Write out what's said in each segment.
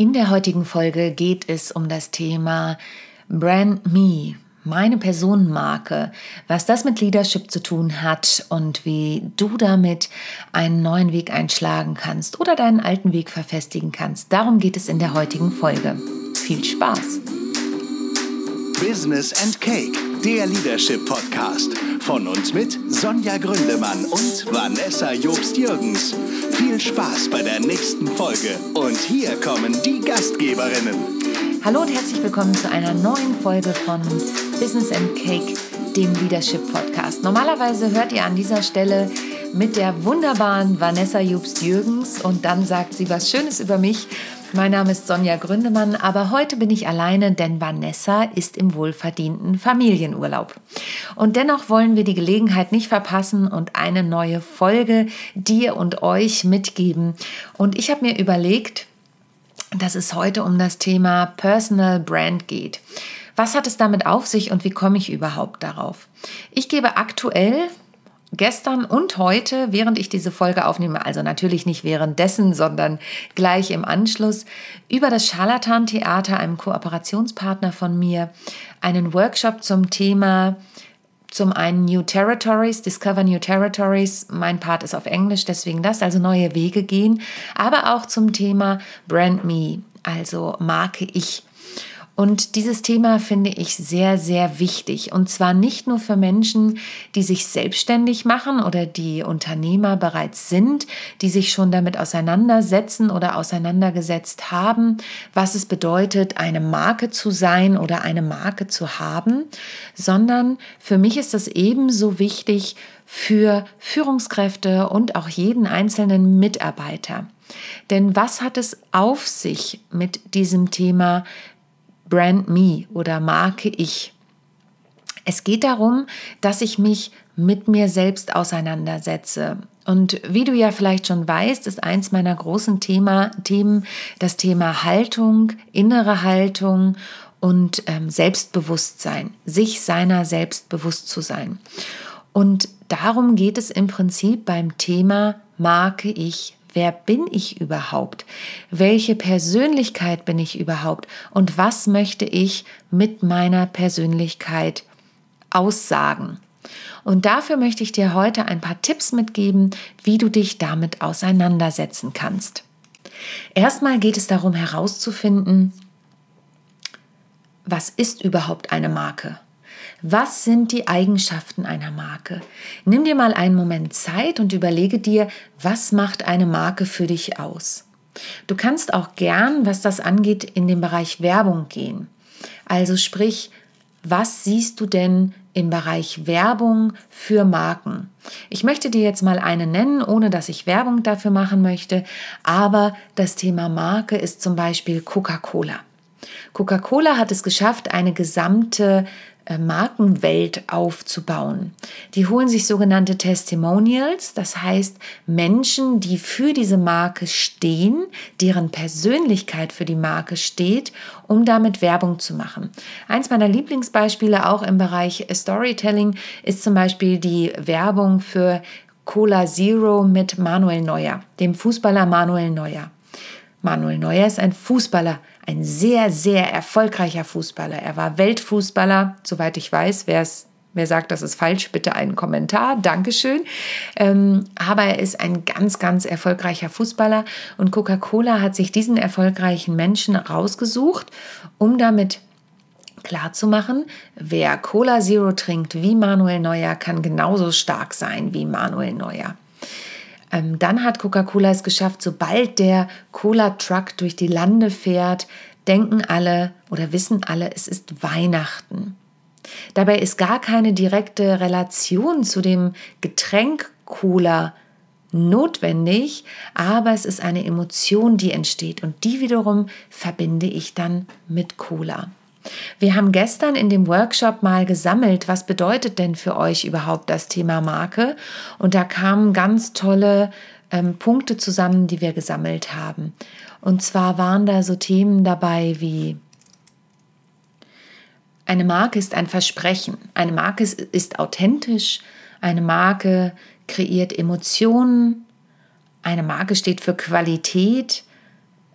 In der heutigen Folge geht es um das Thema Brand Me, meine Personenmarke, was das mit Leadership zu tun hat und wie du damit einen neuen Weg einschlagen kannst oder deinen alten Weg verfestigen kannst. Darum geht es in der heutigen Folge. Viel Spaß! Business and Cake, der Leadership Podcast. Von uns mit Sonja Gründemann und Vanessa Jobst-Jürgens. Viel Spaß bei der nächsten Folge. Und hier kommen die Gastgeberinnen. Hallo und herzlich willkommen zu einer neuen Folge von Business and Cake, dem Leadership Podcast. Normalerweise hört ihr an dieser Stelle mit der wunderbaren Vanessa Jobst-Jürgens und dann sagt sie was Schönes über mich mein Name ist Sonja Gründemann, aber heute bin ich alleine, denn Vanessa ist im wohlverdienten Familienurlaub. Und dennoch wollen wir die Gelegenheit nicht verpassen und eine neue Folge dir und euch mitgeben. Und ich habe mir überlegt, dass es heute um das Thema Personal Brand geht. Was hat es damit auf sich und wie komme ich überhaupt darauf? Ich gebe aktuell gestern und heute, während ich diese Folge aufnehme, also natürlich nicht währenddessen, sondern gleich im Anschluss, über das Scharlatan-Theater, einem Kooperationspartner von mir, einen Workshop zum Thema zum einen New Territories, Discover New Territories, mein Part ist auf Englisch, deswegen das, also neue Wege gehen, aber auch zum Thema Brand Me, also Marke Ich. Und dieses Thema finde ich sehr, sehr wichtig. Und zwar nicht nur für Menschen, die sich selbstständig machen oder die Unternehmer bereits sind, die sich schon damit auseinandersetzen oder auseinandergesetzt haben, was es bedeutet, eine Marke zu sein oder eine Marke zu haben, sondern für mich ist das ebenso wichtig für Führungskräfte und auch jeden einzelnen Mitarbeiter. Denn was hat es auf sich mit diesem Thema Brand Me oder Marke Ich. Es geht darum, dass ich mich mit mir selbst auseinandersetze. Und wie du ja vielleicht schon weißt, ist eins meiner großen Thema, Themen das Thema Haltung, innere Haltung und ähm, Selbstbewusstsein, sich seiner selbst bewusst zu sein. Und darum geht es im Prinzip beim Thema Marke ich Wer bin ich überhaupt? Welche Persönlichkeit bin ich überhaupt? Und was möchte ich mit meiner Persönlichkeit aussagen? Und dafür möchte ich dir heute ein paar Tipps mitgeben, wie du dich damit auseinandersetzen kannst. Erstmal geht es darum herauszufinden, was ist überhaupt eine Marke? Was sind die Eigenschaften einer Marke? Nimm dir mal einen Moment Zeit und überlege dir, was macht eine Marke für dich aus? Du kannst auch gern, was das angeht, in den Bereich Werbung gehen. Also sprich, was siehst du denn im Bereich Werbung für Marken? Ich möchte dir jetzt mal eine nennen, ohne dass ich Werbung dafür machen möchte, aber das Thema Marke ist zum Beispiel Coca-Cola. Coca-Cola hat es geschafft, eine gesamte Markenwelt aufzubauen. Die holen sich sogenannte Testimonials, das heißt Menschen, die für diese Marke stehen, deren Persönlichkeit für die Marke steht, um damit Werbung zu machen. Eins meiner Lieblingsbeispiele auch im Bereich Storytelling ist zum Beispiel die Werbung für Cola Zero mit Manuel Neuer, dem Fußballer Manuel Neuer. Manuel Neuer ist ein Fußballer, ein sehr, sehr erfolgreicher Fußballer. Er war Weltfußballer, soweit ich weiß. Wer es Wer sagt, das ist falsch, bitte einen Kommentar. Dankeschön. Ähm, aber er ist ein ganz, ganz erfolgreicher Fußballer und Coca-Cola hat sich diesen erfolgreichen Menschen rausgesucht, um damit klarzumachen, wer Cola Zero trinkt wie Manuel Neuer, kann genauso stark sein wie Manuel Neuer. Ähm, dann hat Coca-Cola es geschafft, sobald der Cola-Truck durch die Lande fährt, denken alle oder wissen alle, es ist Weihnachten. Dabei ist gar keine direkte Relation zu dem Getränk Cola notwendig, aber es ist eine Emotion, die entsteht und die wiederum verbinde ich dann mit Cola. Wir haben gestern in dem Workshop mal gesammelt, was bedeutet denn für euch überhaupt das Thema Marke? Und da kamen ganz tolle ähm, Punkte zusammen, die wir gesammelt haben. Und zwar waren da so Themen dabei wie eine Marke ist ein Versprechen, eine Marke ist, ist authentisch, eine Marke kreiert Emotionen, eine Marke steht für Qualität,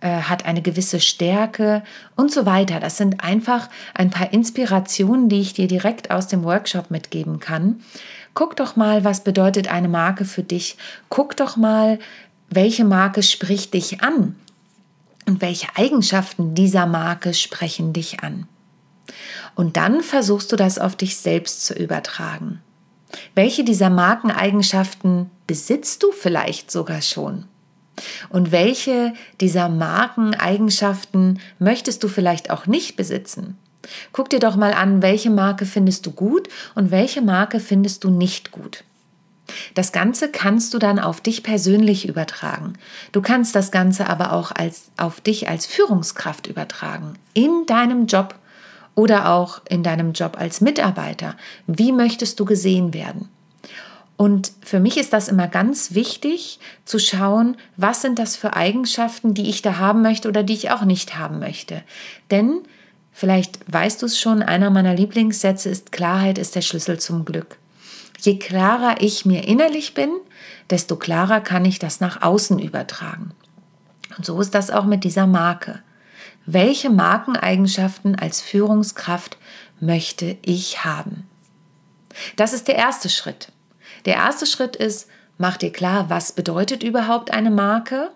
äh, hat eine gewisse Stärke und so weiter. Das sind einfach ein paar Inspirationen, die ich dir direkt aus dem Workshop mitgeben kann. Guck doch mal, was bedeutet eine Marke für dich. Guck doch mal, welche Marke spricht dich an und welche Eigenschaften dieser Marke sprechen dich an. Und dann versuchst du das auf dich selbst zu übertragen. Welche dieser Markeneigenschaften besitzt du vielleicht sogar schon? Und welche dieser Markeneigenschaften möchtest du vielleicht auch nicht besitzen? Guck dir doch mal an, welche Marke findest du gut und welche Marke findest du nicht gut. Das Ganze kannst du dann auf dich persönlich übertragen. Du kannst das Ganze aber auch als, auf dich als Führungskraft übertragen, in deinem Job oder auch in deinem Job als Mitarbeiter. Wie möchtest du gesehen werden? Und für mich ist das immer ganz wichtig zu schauen, was sind das für Eigenschaften, die ich da haben möchte oder die ich auch nicht haben möchte. Denn, vielleicht weißt du es schon, einer meiner Lieblingssätze ist, Klarheit ist der Schlüssel zum Glück. Je klarer ich mir innerlich bin, desto klarer kann ich das nach außen übertragen. Und so ist das auch mit dieser Marke. Welche Markeneigenschaften als Führungskraft möchte ich haben? Das ist der erste Schritt. Der erste Schritt ist, mach dir klar, was bedeutet überhaupt eine Marke?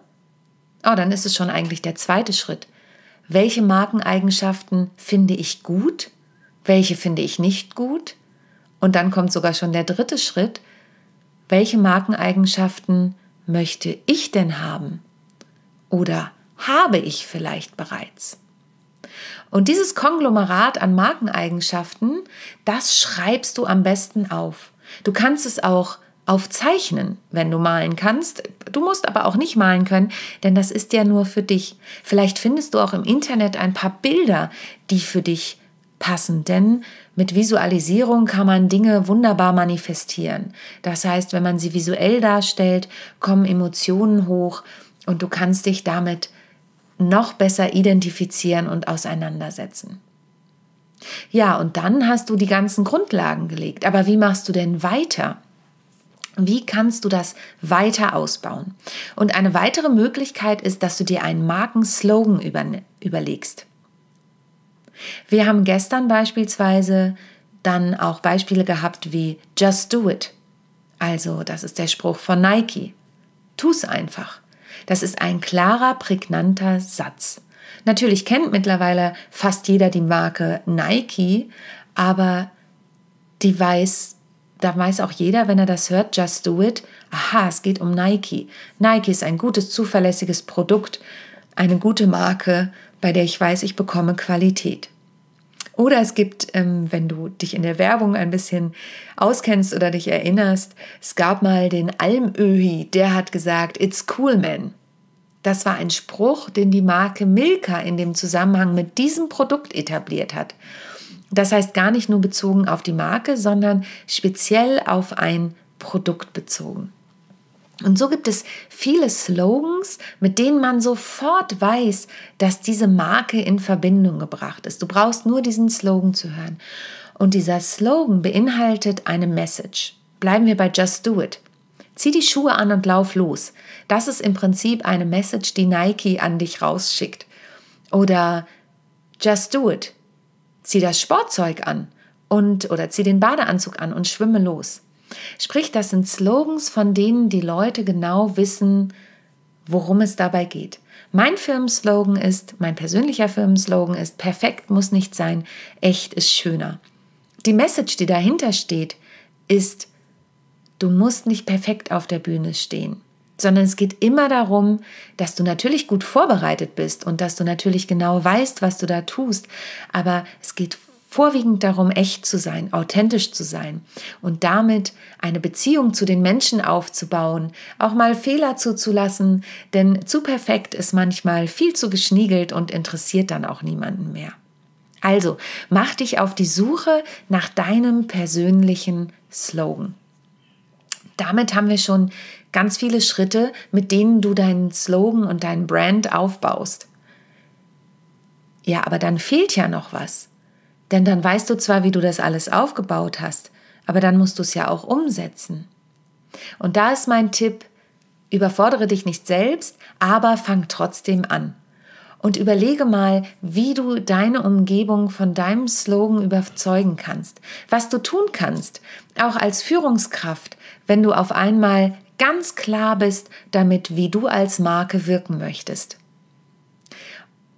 Oh, dann ist es schon eigentlich der zweite Schritt. Welche Markeneigenschaften finde ich gut? Welche finde ich nicht gut? Und dann kommt sogar schon der dritte Schritt. Welche Markeneigenschaften möchte ich denn haben? Oder habe ich vielleicht bereits? Und dieses Konglomerat an Markeneigenschaften, das schreibst du am besten auf. Du kannst es auch aufzeichnen, wenn du malen kannst. Du musst aber auch nicht malen können, denn das ist ja nur für dich. Vielleicht findest du auch im Internet ein paar Bilder, die für dich passen, denn mit Visualisierung kann man Dinge wunderbar manifestieren. Das heißt, wenn man sie visuell darstellt, kommen Emotionen hoch und du kannst dich damit noch besser identifizieren und auseinandersetzen. Ja, und dann hast du die ganzen Grundlagen gelegt. Aber wie machst du denn weiter? Wie kannst du das weiter ausbauen? Und eine weitere Möglichkeit ist, dass du dir einen Markenslogan über, überlegst. Wir haben gestern beispielsweise dann auch Beispiele gehabt wie Just Do It. Also, das ist der Spruch von Nike. Tu's einfach. Das ist ein klarer, prägnanter Satz. Natürlich kennt mittlerweile fast jeder die Marke Nike, aber die weiß, da weiß auch jeder, wenn er das hört, Just Do It, aha, es geht um Nike. Nike ist ein gutes, zuverlässiges Produkt, eine gute Marke, bei der ich weiß, ich bekomme Qualität. Oder es gibt, ähm, wenn du dich in der Werbung ein bisschen auskennst oder dich erinnerst, es gab mal den Almöhi, der hat gesagt, It's cool, man. Das war ein Spruch, den die Marke Milka in dem Zusammenhang mit diesem Produkt etabliert hat. Das heißt gar nicht nur bezogen auf die Marke, sondern speziell auf ein Produkt bezogen. Und so gibt es viele Slogans, mit denen man sofort weiß, dass diese Marke in Verbindung gebracht ist. Du brauchst nur diesen Slogan zu hören. Und dieser Slogan beinhaltet eine Message. Bleiben wir bei Just Do It. Zieh die Schuhe an und lauf los. Das ist im Prinzip eine Message, die Nike an dich rausschickt. Oder Just Do It. Zieh das Sportzeug an und oder zieh den Badeanzug an und schwimme los. Sprich, das sind Slogans, von denen die Leute genau wissen, worum es dabei geht. Mein Firmenslogan ist, mein persönlicher Firmenslogan ist, perfekt muss nicht sein, echt ist schöner. Die Message, die dahinter steht, ist, du musst nicht perfekt auf der Bühne stehen, sondern es geht immer darum, dass du natürlich gut vorbereitet bist und dass du natürlich genau weißt, was du da tust, aber es geht vorwiegend darum, echt zu sein, authentisch zu sein und damit eine Beziehung zu den Menschen aufzubauen, auch mal Fehler zuzulassen, denn zu perfekt ist manchmal viel zu geschniegelt und interessiert dann auch niemanden mehr. Also, mach dich auf die Suche nach deinem persönlichen Slogan. Damit haben wir schon ganz viele Schritte, mit denen du deinen Slogan und deinen Brand aufbaust. Ja, aber dann fehlt ja noch was. Denn dann weißt du zwar, wie du das alles aufgebaut hast, aber dann musst du es ja auch umsetzen. Und da ist mein Tipp, überfordere dich nicht selbst, aber fang trotzdem an. Und überlege mal, wie du deine Umgebung von deinem Slogan überzeugen kannst. Was du tun kannst, auch als Führungskraft, wenn du auf einmal ganz klar bist damit, wie du als Marke wirken möchtest.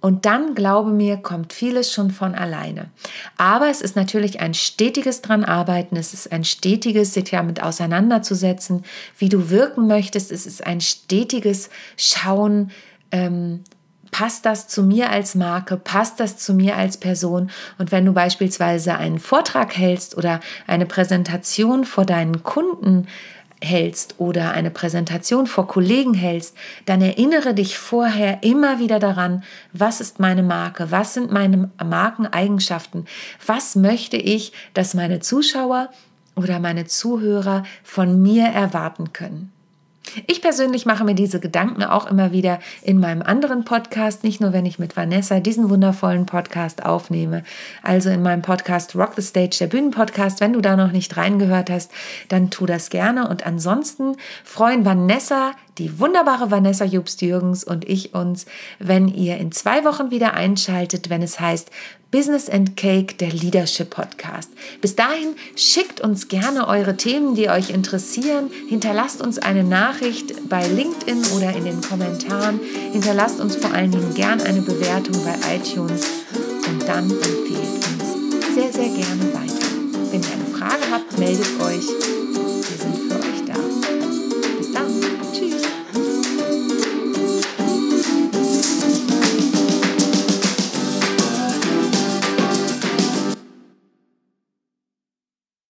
Und dann, glaube mir, kommt vieles schon von alleine. Aber es ist natürlich ein stetiges dran arbeiten, es ist ein stetiges sich damit auseinanderzusetzen, wie du wirken möchtest, es ist ein stetiges Schauen, ähm, passt das zu mir als Marke, passt das zu mir als Person. Und wenn du beispielsweise einen Vortrag hältst oder eine Präsentation vor deinen Kunden hältst oder eine Präsentation vor Kollegen hältst, dann erinnere dich vorher immer wieder daran, was ist meine Marke, was sind meine Markeneigenschaften, was möchte ich, dass meine Zuschauer oder meine Zuhörer von mir erwarten können. Ich persönlich mache mir diese Gedanken auch immer wieder in meinem anderen Podcast, nicht nur wenn ich mit Vanessa diesen wundervollen Podcast aufnehme, also in meinem Podcast Rock the Stage, der Bühnenpodcast. Wenn du da noch nicht reingehört hast, dann tu das gerne. Und ansonsten freuen Vanessa, die wunderbare Vanessa Jobst-Jürgens und ich uns, wenn ihr in zwei Wochen wieder einschaltet, wenn es heißt Business and Cake, der Leadership Podcast. Bis dahin schickt uns gerne eure Themen, die euch interessieren. Hinterlasst uns eine Nachricht bei LinkedIn oder in den Kommentaren. Hinterlasst uns vor allen Dingen gerne eine Bewertung bei iTunes und dann empfehlt uns sehr, sehr gerne weiter. Wenn ihr eine Frage habt, meldet euch